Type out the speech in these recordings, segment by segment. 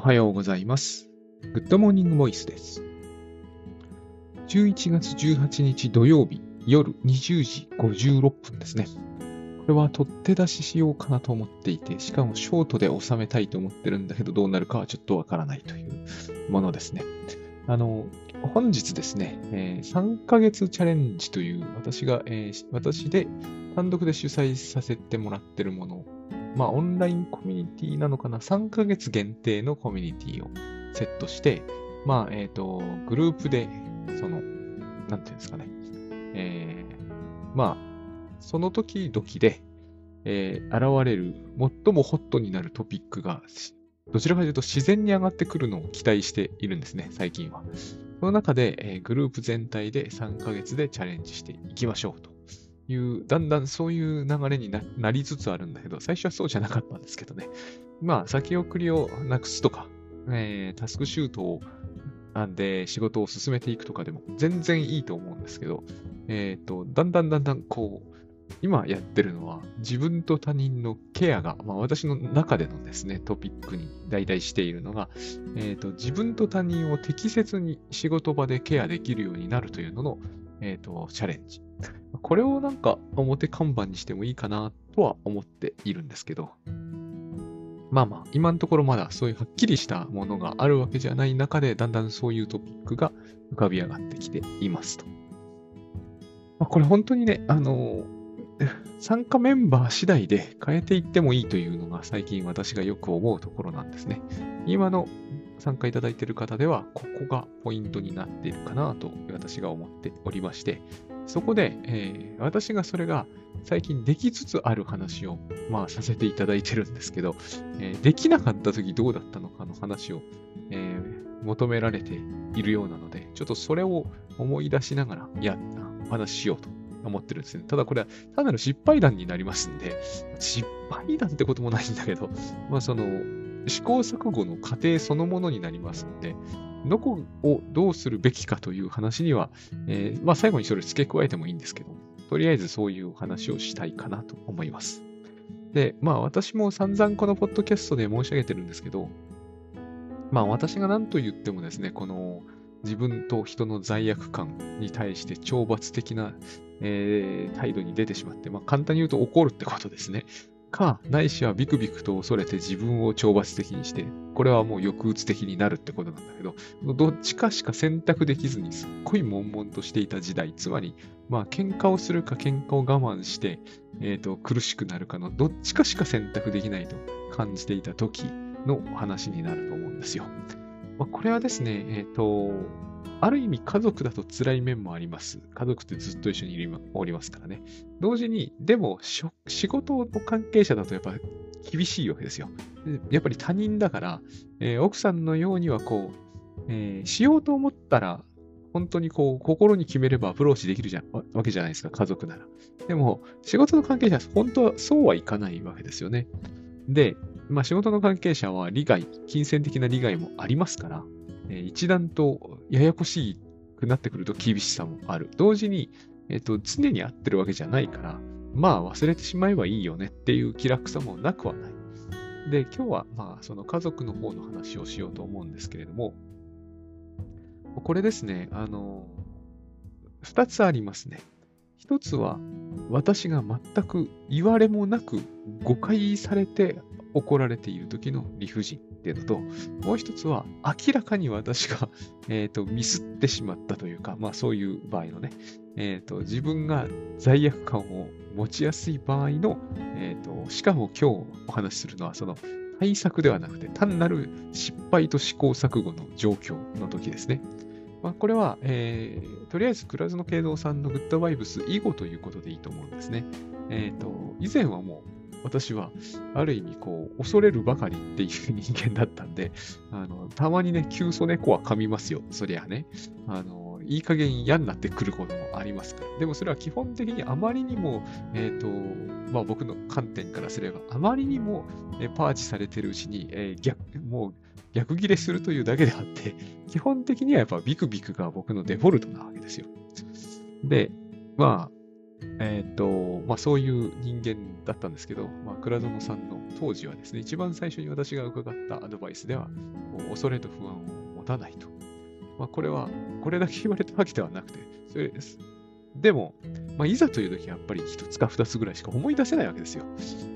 おはようございます。 Good Morning Voice です。11月18日土曜日夜20時56分ですね。これは取って出ししようかなと思っていて、しかもショートで収めたいと思ってるんだけど、どうなるかはちょっとわからないというものですね。あの、本日ですね、え3ヶ月チャレンジという私が、え私で単独で主催させてもらってるものまあ、オンラインコミュニティなのかな ?3 ヶ月限定のコミュニティをセットして、まあ、えっ、と、グループで、その、なんていうんですかね。えー、まあ、その時々で、えー現れる、最もホットになるトピックが、どちらかというと自然に上がってくるのを期待しているんですね、最近は。その中で、えーグループ全体で3ヶ月でチャレンジしていきましょうと。いう、だんだんそういう流れになりつつあるんだけど、最初はそうじゃなかったんですけどね。まあ、先送りをなくすとか、えータスクシュートを、なんで仕事を進めていくとかでも全然いいと思うんですけど、えっ、と、だんだんだんだんこう、今やってるのは自分と他人のケアが、まあ私の中でのですね、トピックに代々しているのが、えっ、と、自分と他人を適切に仕事場でケアできるようになるというのの、えっ、と、チャレンジ。これをなんか表看板にしてもいいかなとは思っているんですけど、まあまあ、今のところまだそういうはっきりしたものがあるわけじゃない中で、だんだんそういうトピックが浮かび上がってきていますと。まあ、これ本当にね、あの、参加メンバー次第で変えていってもいいというのが最近私がよく思うところなんですね。今の参加いただいている方では、ここがポイントになっているかなと私が思っておりまして、そこで、えー私がそれが最近できつつある話を、まあ、させていただいてるんですけど、えーできなかった時どうだったのかの話を、えー求められているようなので、ちょっとそれを思い出しながら、いや、お話ししようと思ってるんですね。ただこれは単なる失敗談になりますんで、失敗談ってこともないんだけど、まあその、試行錯誤の過程そのものになりますので、どこをどうするべきかという話には、えーまあ最後にそれ付け加えてもいいんですけど、とりあえずそういう話をしたいかなと思います。で、まあ私も散々このポッドキャストで申し上げてるんですけど、まあ私が何と言ってもですね、この自分と人の罪悪感に対して懲罰的な、えー態度に出てしまって、まあ簡単に言うと怒るってことですね。か、ないしはビクビクと恐れて自分を懲罰的にして、これはもう抑うつ的になるってことなんだけど、どっちかしか選択できずにすっごい悶々としていた時代、つまり、まあ喧嘩をするか喧嘩を我慢して、えっ、と、苦しくなるかのどっちかしか選択できないと感じていた時の話になると思うんですよ。まあ、これはですね、えっ、と、ある意味家族だと辛い面もあります。家族ってずっと一緒におりますからね。同時に、でも、仕事の関係者だとやっぱ厳しいわけですよ。やっぱり他人だから、えー奥さんのようにはこう、えーしようと思ったら、本当にこう、心に決めればアプローチできるじゃわけじゃないですか、家族なら。でも、仕事の関係者は本当はそうはいかないわけですよね。で、まあ仕事の関係者は利害、金銭的な利害もありますから、一段とややこしくなってくると厳しさもある。同時に、えっ、と、常に会ってるわけじゃないから、まあ忘れてしまえばいいよねっていう気楽さもなくはない。で、今日はまあその家族の方の話をしようと思うんですけれども、これですね、あの、二つありますね。一つは、私が全く言われもなく誤解されて怒られている時の理不尽っていうのと、もう一つは明らかに私が、えーとミスってしまったというか、まあそういう場合のね、えーと自分が罪悪感を持ちやすい場合の、えーとしかも今日お話しするのはその対策ではなくて単なる失敗と試行錯誤の状況の時ですね。まあ、これは、えーとりあえず、倉園慶三さんのグッドバイブス以後ということでいいと思うんですね。えっ、と、以前はもう、私は、ある意味、こう、恐れるばかりっていう人間だったんで、あの、たまにね、急須猫は噛みますよ。そりゃね。あの、いい加減嫌になってくることもありますから。でもそれは基本的にあまりにも、えっ、と、まあ僕の観点からすれば、あまりにも、えパーチされてるうちに、えー逆、もう逆ギレするというだけであって、基本的にはやっぱビクビクが僕のデフォルトなわけですよ。で、まあ、えっ、と、まあそういう人間だったんですけど、まあ倉園さんの当時はですね、一番最初に私が伺ったアドバイスでは、恐れと不安を持たないと。まあこれは、これだけ言われたわけではなくて、それです。でも、まあ、いざという時はやっぱり一つか二つぐらいしか思い出せないわけですよ。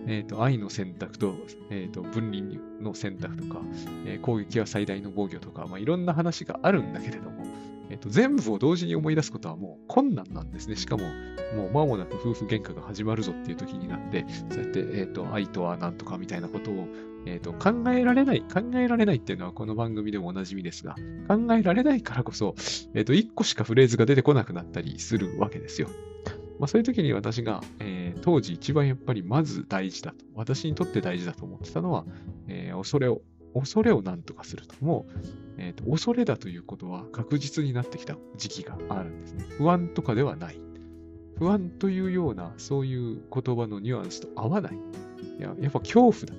えっ、と、愛の選択と、えっ、と、分離の選択とか、えー攻撃は最大の防御とか、まあ、いろんな話があるんだけれども、えっ、と、全部を同時に思い出すことはもう困難なんですね。しかも、もう間もなく夫婦喧嘩が始まるぞっていう時になって、そうやって、えっ、と、愛とは何とかみたいなことを、えっ、と、考えられない、考えられないっていうのはこの番組でもおなじみですが、考えられないからこそ、えっ、と、一個しかフレーズが出てこなくなったりするわけですよ。まあ、そういう時に私が、えー当時一番やっぱりまず大事だと、私にとって大事だと思ってたのは、えー恐れを、恐れを何とかすると。もう、えーと、恐れだということは確実になってきた時期があるんですね。不安とかではない。不安というような、そういう言葉のニュアンスと合わない。いや、やっぱ恐怖だと。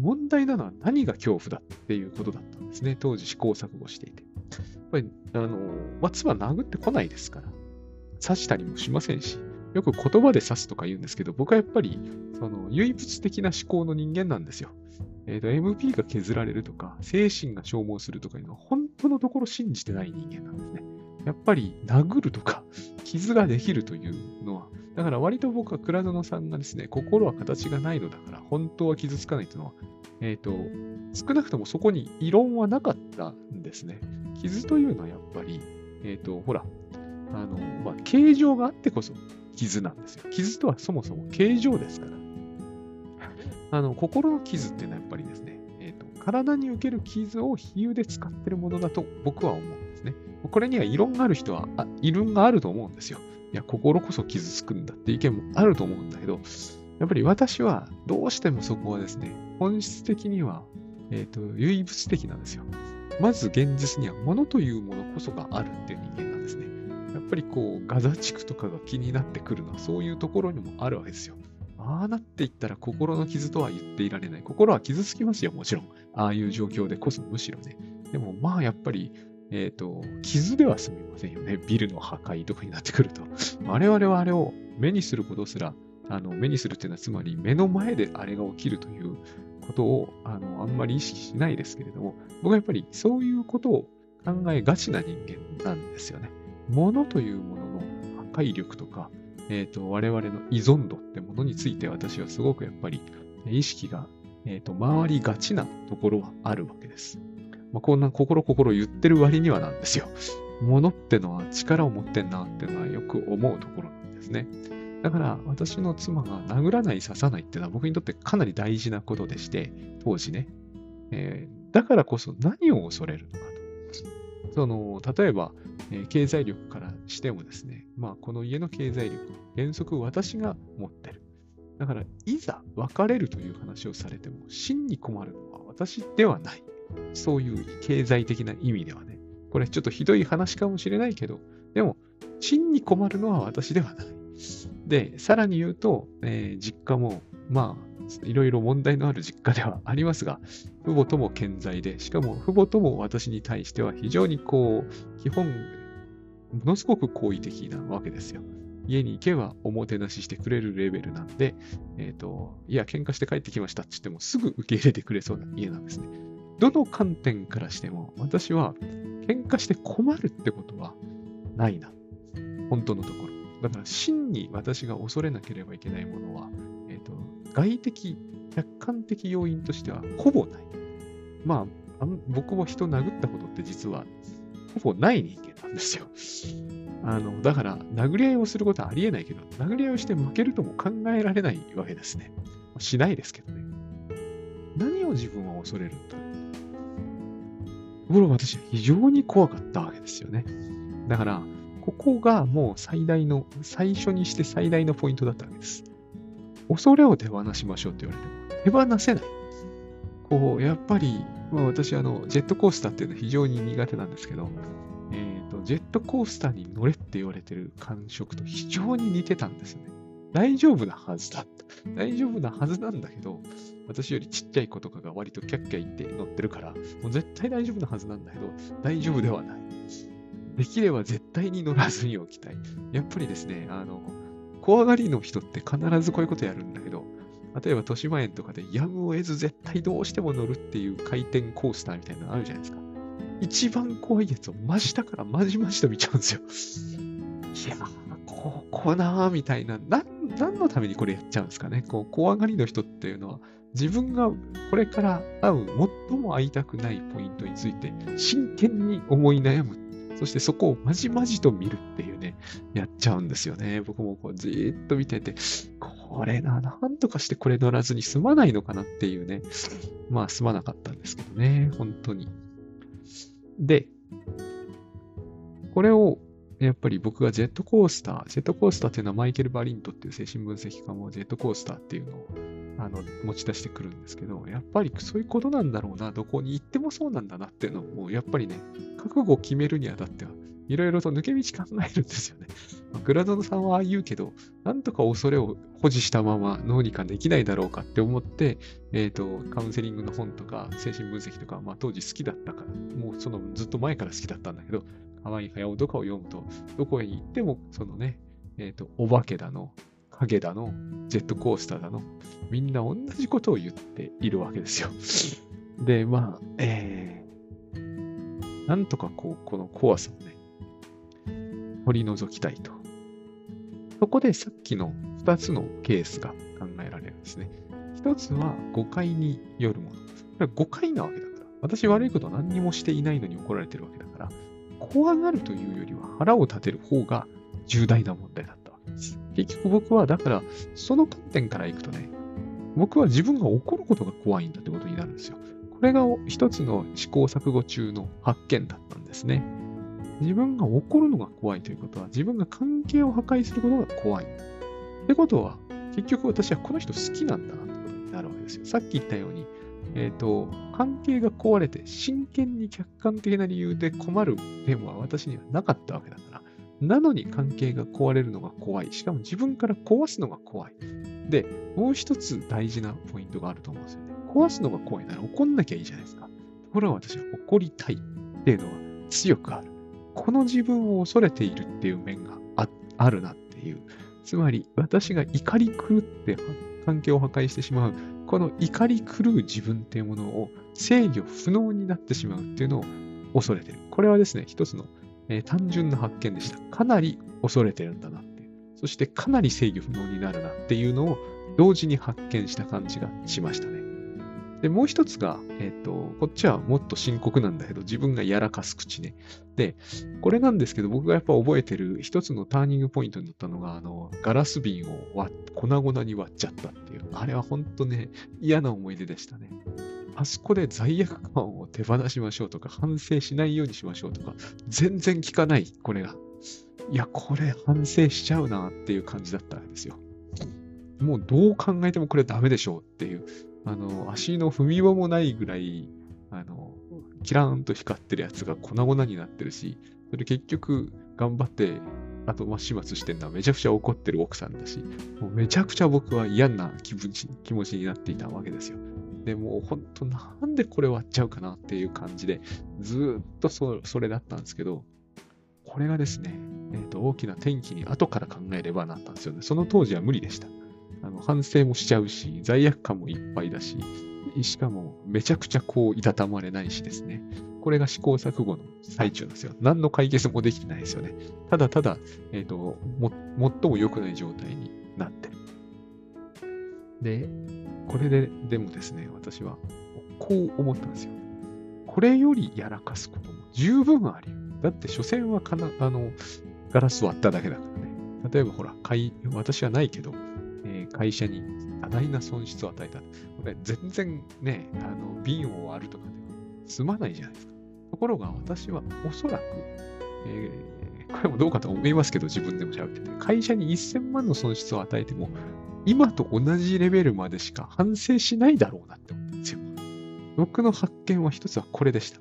問題なのは何が恐怖だっていうことだったんですね。当時試行錯誤していて。やっぱり、あの、まあ、妻殴ってこないですから。刺したりもしませんし、よく言葉で刺すとか言うんですけど、僕はやっぱり、その、唯物的な思考の人間なんですよ。えっ、と、MP が削られるとか、精神が消耗するとかいうのは、本当のところ信じてない人間なんですね。やっぱり、殴るとか、傷ができるというのは、だから割と僕は倉園さんがですね、心は形がないのだから、本当は傷つかないというのは、えっ、と、少なくともそこに異論はなかったんですね。傷というのはやっぱり、えっ、と、ほら、あの、まあ、形状があってこそ傷なんですよ。傷とはそもそも形状ですから。あの、心の傷っていうのはやっぱりですね、えっ、と、体に受ける傷を比喩で使ってるものだと僕は思うんですね。これには異論がある人は、あ異論があると思うんですよ。いや、心こそ傷つくんだって意見もあると思うんだけど、やっぱり私はどうしてもそこはですね、本質的には、えっ、と、唯物的なんですよ。まず現実には物というものこそがあるっていう人間なんですね。やっぱりこう、ガザ地区とかが気になってくるのはそういうところにもあるわけですよ。ああなっていったら心の傷とは言っていられない。心は傷つきますよ、もちろん。ああいう状況でこそむしろね。でもまあやっぱり、えっ、と、傷では済みませんよね。ビルの破壊とかになってくると。我々はあれを目にすることすら、あの、目にするっていうのはつまり目の前であれが起きるということを、あの、あんまり意識しないですけれども、僕はやっぱりそういうことを考えがちな人間なんですよね。物というものの破壊力とか、えっ、と、我々の依存度ってものについて私はすごくやっぱり意識が、えっ、と、回りがちなところはあるわけです。まあ、こんな心心言ってる割にはなんですよ。物ってのは力を持ってんなってのはよく思うところなんですね。だから私の妻が殴らない刺さないっていうのは僕にとってかなり大事なことでして、当時ね。えーだからこそ何を恐れるのかと。その、例えば、え経済力からしてもですね、まあこの家の経済力、原則私が持ってる。だから、いざ別れるという話をされても、真に困るのは私ではない。そういう経済的な意味ではね。これちょっとひどい話かもしれないけど、でも、真に困るのは私ではない。で、さらに言うと、えー実家も、まあ、いろいろ問題のある実家ではありますが、父母とも健在で、しかも父母とも私に対しては非常にこう、基本、ものすごく好意的なわけですよ。家に行けばおもてなししてくれるレベルなんで、えっ、と、いや、喧嘩して帰ってきましたって言ってもすぐ受け入れてくれそうな家なんですね。どの観点からしても、私は喧嘩して困るってことはないな。本当のところ。だから、真に私が恐れなければいけないものは、えっ、と、外的、客観的要因としてはほぼない。まあ、あ僕も人殴ったことって実はほぼない人間なんですよ。あの、だから、殴り合いをすることはありえないけど、殴り合いをして負けるとも考えられないわけですね。しないですけどね。何を自分は恐れるとところが私は非常に怖かったわけですよね。だから、ここがもう最大の、最初にして最大のポイントだったわけです。恐れを手放しましょうって言われても、手放せない。こう、やっぱり、まあ、私、あの、ジェットコースターっていうのは非常に苦手なんですけど、えっ、と、ジェットコースターに乗れって言われてる感触と非常に似てたんですね。大丈夫なはずだ。大丈夫なはずなんだけど、私よりちっちゃい子とかが割とキャッキャ言って乗ってるから、もう絶対大丈夫なはずなんだけど、大丈夫ではない。できれば絶対に乗らずにおきたい。やっぱりですね、あの、怖がりの人って必ずこういうことやるんだけど、例えば豊島園とかでやむを得ず絶対どうしても乗るっていう回転コースターみたいなのあるじゃないですか。一番怖いやつを真下からまじまじと見ちゃうんですよ。いやー、ここなーみたいな、な、何のためにこれやっちゃうんですかね。こう、怖がりの人っていうのは、自分がこれから会う最も会いたくないポイントについて真剣に思い悩む。そしてそこをまじまじと見るっていうね、やっちゃうんですよね。僕もこうじーっと見てて、これな、なんとかしてこれ乗らずに済まないのかなっていうね。まあ済まなかったんですけどね、本当に。で、これをやっぱり僕がジェットコースター、ジェットコースターっていうのはマイケル・バリントっていう精神分析家もジェットコースターっていうのをあの持ち出してくるんですけど、やっぱりそういうことなんだろうな、どこに行ってもそうなんだなっていうのを、やっぱりね、覚悟を決めるにあたっては、いろいろと抜け道考えるんですよね。グラドノさんは言うけど、なんとか恐れを保持したままどうにかできないだろうかって思って、えっ、ー、と、カウンセリングの本とか精神分析とか、まあ当時好きだったから、もうそのずっと前から好きだったんだけど、河合駿とかを読むと、どこへ行っても、そのね、えっ、ー、と、お化けだの、影だの、ジェットコースターだの、みんな同じことを言っているわけですよ。で、まあ、えー、なんとかこう、この怖さをね、取り除きたいと。そこでさっきの2つのケースが考えられるんですね。1つは誤解によるもの。これは誤解なわけだから。私悪いこと何にもしていないのに怒られてるわけだから、怖がるというよりは腹を立てる方が重大な問題だったわけです。結局僕は、だから、その観点からいくとね、僕は自分が怒ることが怖いんだってことになるんですよ。これが一つの試行錯誤中の発見だったんですね。自分が怒るのが怖いということは、自分が関係を破壊することが怖い。ってことは、結局私はこの人好きなんだなってことになるわけですよ。さっき言ったように、えっ、ー、と、関係が壊れて真剣に客観的な理由で困る点は私にはなかったわけだから。なのに関係が壊れるのが怖い。しかも自分から壊すのが怖い。で、もう一つ大事なポイントがあると思うんですよね。壊すのが怖いなら怒んなきゃいいじゃないですか。ところが私は怒りたいっていうのは強くある。この自分を恐れているっていう面がああるなっていう。つまり、私が怒り狂って関係を破壊してしまう、この怒り狂う自分っていうものを制御不能になってしまうっていうのを恐れてる。これはですね、一つの、えー、単純な発見でした。かなり恐れてるんだなって。そしてかなり制御不能になるなっていうのを同時に発見した感じがしましたね。で、もう一つが、えっ、ー、と、こっちはもっと深刻なんだけど、自分がやらかす口ね。で、これなんですけど、僕がやっぱ覚えてる一つのターニングポイントになったのが、あの、ガラス瓶を割粉々に割っちゃったっていう。あれは本当ね、嫌な思い出でしたね。あそこで罪悪感を手放しましょうとか、反省しないようにしましょうとか、全然聞かない、これが。いや、これ反省しちゃうなっていう感じだったんですよ。もうどう考えてもこれダメでしょうっていう。あの、足の踏み場もないぐらい、あの、キラーンと光ってるやつが粉々になってるし、それ結局頑張って、あと、ま始末してるのはめちゃくちゃ怒ってる奥さんだし、もうめちゃくちゃ僕は嫌な気分気持ちになっていたわけですよ。でもう本当なんでこれ割っちゃうかなっていう感じで、ずっとそそれだったんですけど、これがですね、えーと、大きな転機に後から考えればなったんですよね。その当時は無理でした。あの反省もしちゃうし、罪悪感もいっぱいだし、しかもめちゃくちゃこう、いたたまれないしですね。これが試行錯誤の最中なんですよ。何の解決もできてないですよね。ただただ、えっ、ー、と、も、最も良くない状態になってる。で、これで、でもですね、私は、こう思ったんですよ。これよりやらかすことも十分ありだって、所詮はかな、あの、ガラス割っただけだからね。例えばほら、買い私はないけど、会社に多大な損失を与えた。これ全然ね、あの、瓶を割るとかでは済まないじゃないですか。ところが私はおそらく、えー、これもどうかと思いますけど、自分でも喋ってて、会社に1000万の損失を与えても、今と同じレベルまでしか反省しないだろうなって思ったんですよ。僕の発見は一つはこれでした。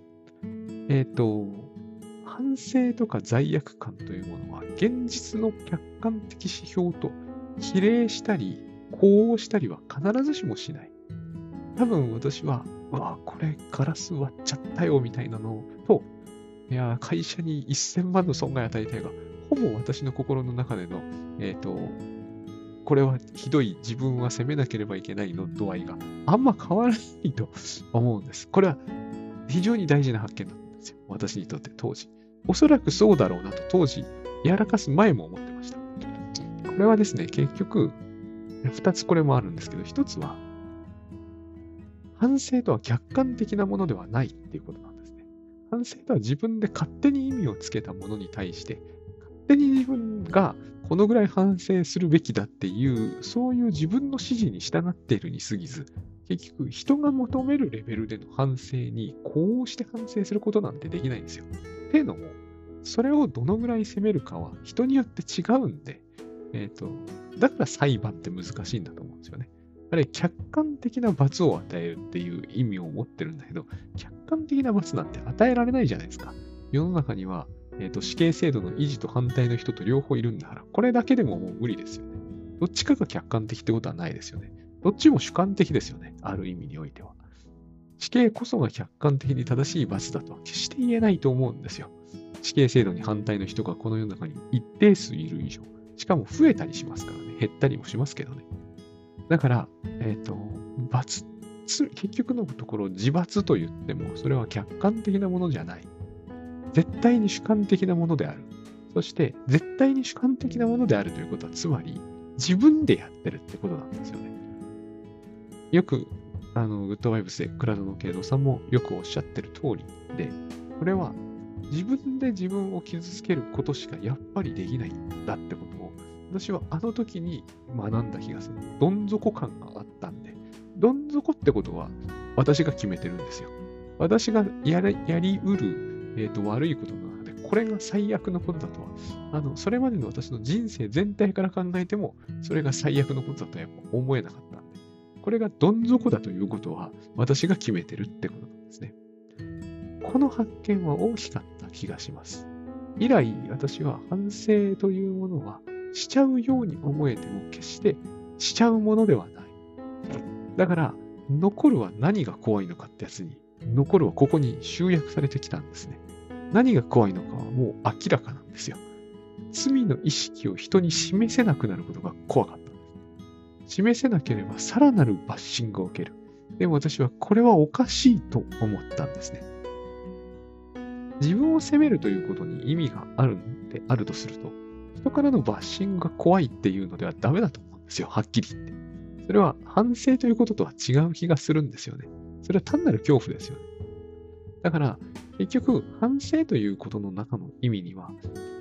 えっ、ー、と、反省とか罪悪感というものは、現実の客観的指標と比例したり、こうしたりは必ずしもしない。多分私は、わあ、これガラス割っちゃったよみたいなのと、いや、会社に1000万の損害与えたいが、ほぼ私の心の中での、えっ、ー、と、これはひどい、自分は責めなければいけないの度合いがあんま変わらないと思うんです。これは非常に大事な発見なんですよ。私にとって当時。おそらくそうだろうなと当時、やらかす前も思って。れはですね、結局、二つこれもあるんですけど、一つは、反省とは客観的なものではないっていうことなんですね。反省とは自分で勝手に意味をつけたものに対して、勝手に自分がこのぐらい反省するべきだっていう、そういう自分の指示に従っているに過ぎず、結局人が求めるレベルでの反省にこうして反省することなんてできないんですよ。っていうのも、それをどのぐらい責めるかは人によって違うんで、えっ、ー、と、だから裁判って難しいんだと思うんですよね。あれ、客観的な罰を与えるっていう意味を持ってるんだけど、客観的な罰なんて与えられないじゃないですか。世の中には、えっ、ー、と、死刑制度の維持と反対の人と両方いるんだから、これだけでももう無理ですよね。どっちかが客観的ってことはないですよね。どっちも主観的ですよね。ある意味においては。死刑こそが客観的に正しい罰だとは決して言えないと思うんですよ。死刑制度に反対の人がこの世の中に一定数いる以上、しかも増えたりしますからね。減ったりもしますけどね。だから、えっ、ー、と、罰、結局のところ自罰と言っても、それは客観的なものじゃない。絶対に主観的なものである。そして、絶対に主観的なものであるということは、つまり、自分でやってるってことなんですよね。よく、あの、グッドワイブスで倉野慶三さんもよくおっしゃってる通りで、これは自分で自分を傷つけることしかやっぱりできないんだってこと、私はあの時に学んだ気がする。どん底感があったんで、どん底ってことは私が決めてるんですよ。私がやりやりうる、えーと、悪いことの中で、これが最悪のことだとは、あの、それまでの私の人生全体から考えても、それが最悪のことだとはやっぱ思えなかったんで、これがどん底だということは、私が決めてるってことなんですね。この発見は大きかった気がします。以来、私は反省というものはしちゃうように思えても決してしちゃうものではない。だから、残るは何が怖いのかってやつに、残るはここに集約されてきたんですね。何が怖いのかはもう明らかなんですよ。罪の意識を人に示せなくなることが怖かったんです。示せなければさらなるバッシングを受ける。でも私はこれはおかしいと思ったんですね。自分を責めるということに意味があるんであるとすると、人からのバッシングが怖いっていうのではダメだと思うんですよ、はっきり言って。それは反省ということとは違う気がするんですよね。それは単なる恐怖ですよね。だから、結局、反省ということの中の意味には、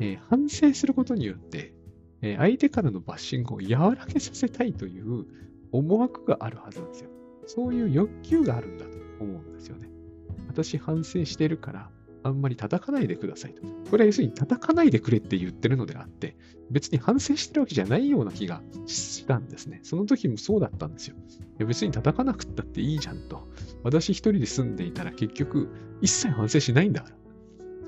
えー、反省することによって、えー、相手からのバッシングを和らげさせたいという思惑があるはずなんですよ。そういう欲求があるんだと思うんですよね。私反省してるから、あんまり叩かないでくださいと。これは要するに叩かないでくれって言ってるのであって、別に反省してるわけじゃないような気がしたんですね。その時もそうだったんですよ。いや別に叩かなくったっていいじゃんと。私一人で住んでいたら結局一切反省しないんだから。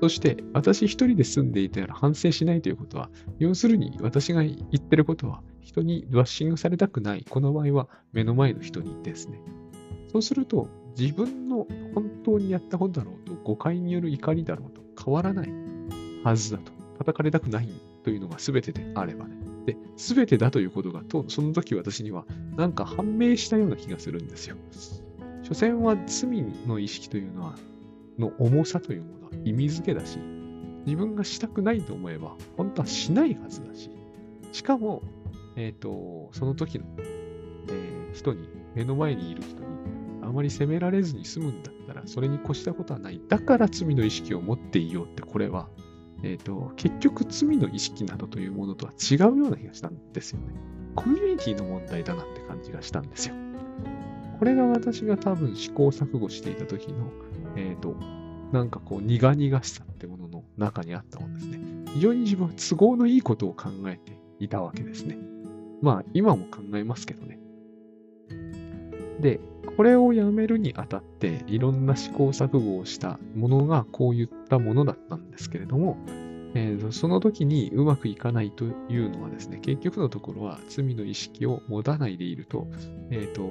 そして私一人で住んでいたら反省しないということは、要するに私が言ってることは人にバッシングされたくない。この場合は目の前の人にですね。そうすると自分の本当にやったことだろうと、誤解による怒りだろうと変わらないはずだと。叩かれたくないというのが全てであればね。で、全てだということが、とその時私にはなんか判明したような気がするんですよ。所詮は罪の意識というのは、の重さというものは意味付けだし、自分がしたくないと思えば、本当はしないはずだし、しかも、えっ、ー、と、その時の、えー、人に、目の前にいる人に、あまり責められずに済むんだったら、それに越したことはない。だから罪の意識を持っていようって、これは、えっ、ー、と、結局罪の意識などというものとは違うような気がしたんですよね。コミュニティの問題だなって感じがしたんですよ。これが私が多分試行錯誤していた時の、えっ、ー、と、なんかこう苦々しさってものの中にあったものですね。非常に自分は都合のいいことを考えていたわけですね。まあ今も考えますけどね。で、これをやめるにあたって、いろんな試行錯誤をしたものがこういったものだったんですけれども、えー、その時にうまくいかないというのはですね、結局のところは罪の意識を持たないでいると、えっ、ー、と、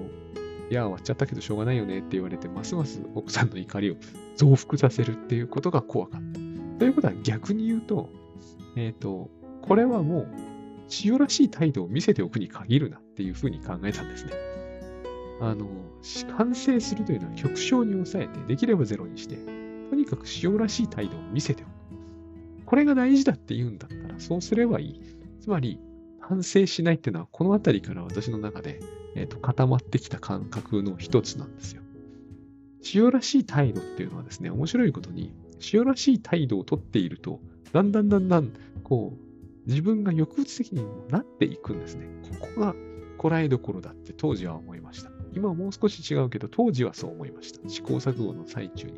いや、終わっちゃったけどしょうがないよねって言われて、ますます奥さんの怒りを増幅させるっていうことが怖かった。ということは逆に言うと、えっ、ー、と、これはもう千代らしい態度を見せておくに限るなっていうふうに考えたんですね。あの、反省するというのは極小に抑えて、できればゼロにして、とにかく塩らしい態度を見せておく。これが大事だって言うんだったら、そうすればいい。つまり、反省しないっていうのは、このあたりから私の中で、えーと、固まってきた感覚の一つなんですよ。塩らしい態度っていうのはですね、面白いことに、塩らしい態度をとっていると、だんだんだんだん、こう、自分が抑うつ的にもなっていくんですね。ここがこらえどころだって当時は思いました。今はもう少し違うけど、当時はそう思いました。試行錯誤の最中に。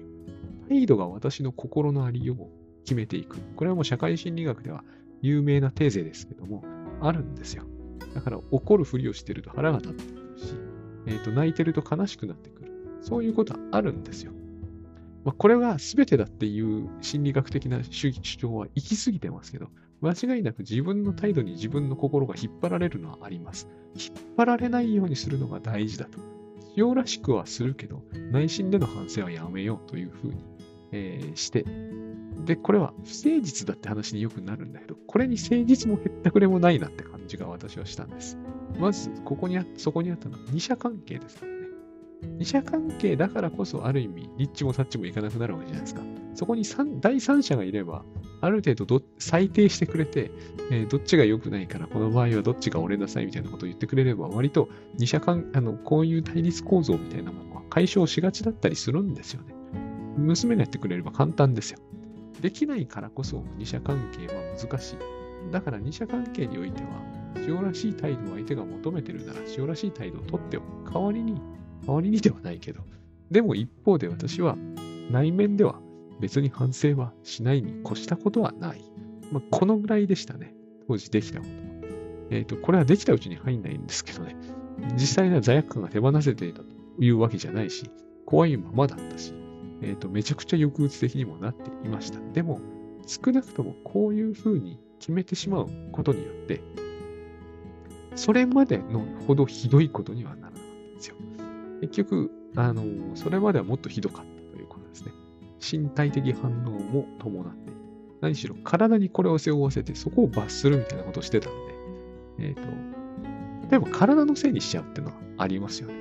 態度が私の心のありようを決めていく。これはもう社会心理学では有名なテーゼですけども、あるんですよ。だから怒るふりをしてると腹が立ってくるし、えー、と泣いてると悲しくなってくる。そういうことはあるんですよ。まあ、これが全てだっていう心理学的な主張は行き過ぎてますけど、間違いなく自分の態度に自分の心が引っ張られるのはあります。引っ張られないようにするのが大事だと。用らしくはするけど、内心での反省はやめようというふうに、えー、して、で、これは不誠実だって話によくなるんだけど、これに誠実もへったくれもないなって感じが私はしたんです。まず、ここにあ、そこにあったのは二者関係ですからね。二者関係だからこそ、ある意味、リッチもサッチもいかなくなるわけじゃないですか。そこに第三者がいれば、ある程度裁定してくれて、えー、どっちが良くないから、この場合はどっちが折れなさいみたいなことを言ってくれれば、割と二者間、あの、こういう対立構造みたいなものは解消しがちだったりするんですよね。娘がやってくれれば簡単ですよ。できないからこそ二者関係は難しい。だから二者関係においては、塩らしい態度を相手が求めてるなら、塩らしい態度をとっておく。代わりに、代わりにではないけど、でも一方で私は内面では別に反省はしないに越したことはない。まあ、このぐらいでしたね。当時できたことは。えっ、ー、と、これはできたうちに入んないんですけどね。実際には罪悪感が手放せていたというわけじゃないし、怖いままだったし、えっ、ー、と、めちゃくちゃ抑うつ的にもなっていました。でも、少なくともこういうふうに決めてしまうことによって、それまでのほどひどいことにはならなかったんですよ。結局、あの、それまではもっとひどかった。身体的反応も伴っている。何しろ体にこれを背負わせてそこを罰するみたいなことをしてたんで、えっ、ー、と、例えば体のせいにしちゃうっていうのはありますよね。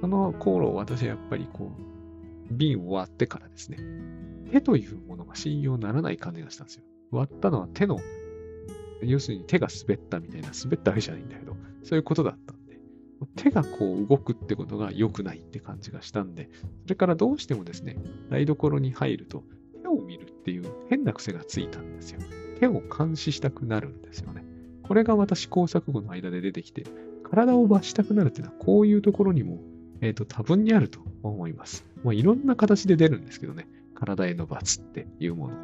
その頃私はやっぱりこう、瓶を割ってからですね、手というものが信用ならない感じがしたんですよ。割ったのは手の、要するに手が滑ったみたいな、滑ったわけじゃないんだけど、そういうことだった、手がこう動くってことが良くないって感じがしたんで、それからどうしてもですね、台所に入ると手を見るっていう変な癖がついたんですよ。手を監視したくなるんですよね。これが私工作後の間で出てきて、体を罰したくなるっていうのはこういうところにも、え、ー、と多分にあると思います。まあ、いろんな形で出るんですけどね、体への罰っていうもの。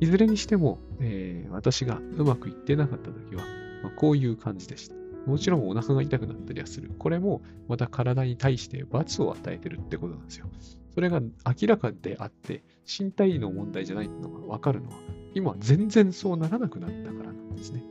いずれにしても、えー、私がうまくいってなかった時は、まあ、こういう感じでした。もちろんお腹が痛くなったりはする。これもまた体に対して罰を与えてるってことなんですよ。それが明らかであって、身体の問題じゃないのが分かるのは、今全然そうならなくなったからなんですね。